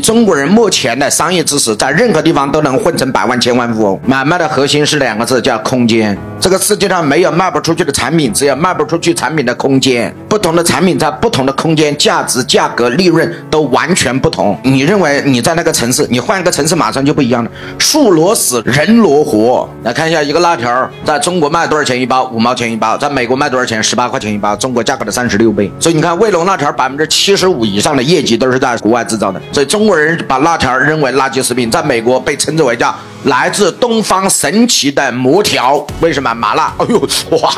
中国人目前的商业知识，在任何地方都能混成百万千万富翁。买卖的核心是两个字，叫空间。这个世界上没有卖不出去的产品，只有卖不出去产品的空间。不同的产品在不同的空间，价值、价格、利润都完全不同。你认为你在那个城市，你换个城市马上就不一样了。树挪死，人挪活。来看一下一个辣条，在中国卖多少钱一包？五毛钱一包。在美国卖多少钱？十八块钱一包。中国价格的三十六倍。所以你看，卫龙辣条百分之七十五以上的业绩都是在国外制造的。所以中国人把辣条认为垃圾食品，在美国被称之为叫。来自东方神奇的魔条，为什么麻辣？哎呦，哇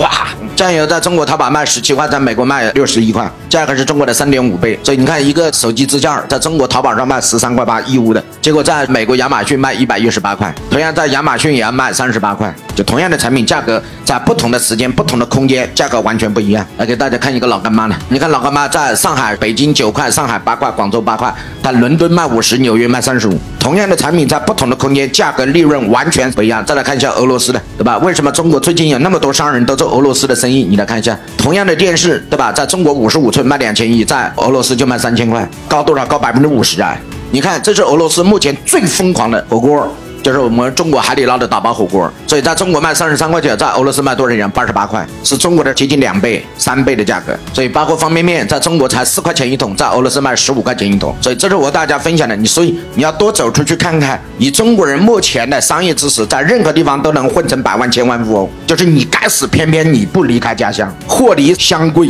哇！酱油在中国淘宝卖十七块，在美国卖六十一块，价格是中国的三点五倍。所以你看，一个手机支架在中国淘宝上卖十三块八义乌的，结果在美国亚马逊卖一百一十八块，同样在亚马逊也要卖三十八块。就同样的产品，价格在不同的时间、不同的空间，价格完全不一样。来给大家看一个老干妈呢，你看老干妈在上海、北京九块，上海八块，广州八块，在伦敦卖五十，纽约卖三十五。同样的产品在不同的空间，价格利润完全不一样。再来看一下俄罗斯的，对吧？为什么中国最近有那么多商人都做俄罗斯的生意？你来看一下，同样的电视，对吧？在中国五十五寸卖两千亿，在俄罗斯就卖三千块，高多少？高百分之五十啊！你看，这是俄罗斯目前最疯狂的火锅。就是我们中国海底捞的打包火锅，所以在中国卖三十三块钱，在俄罗斯卖多少钱？八十八块，是中国的接近两倍、三倍的价格。所以包括方便面，在中国才四块钱一桶，在俄罗斯卖十五块钱一桶。所以这是我大家分享的，你所以你要多走出去看看，以中国人目前的商业知识，在任何地方都能混成百万千万富翁。就是你该死，偏偏你不离开家乡，获利相贵。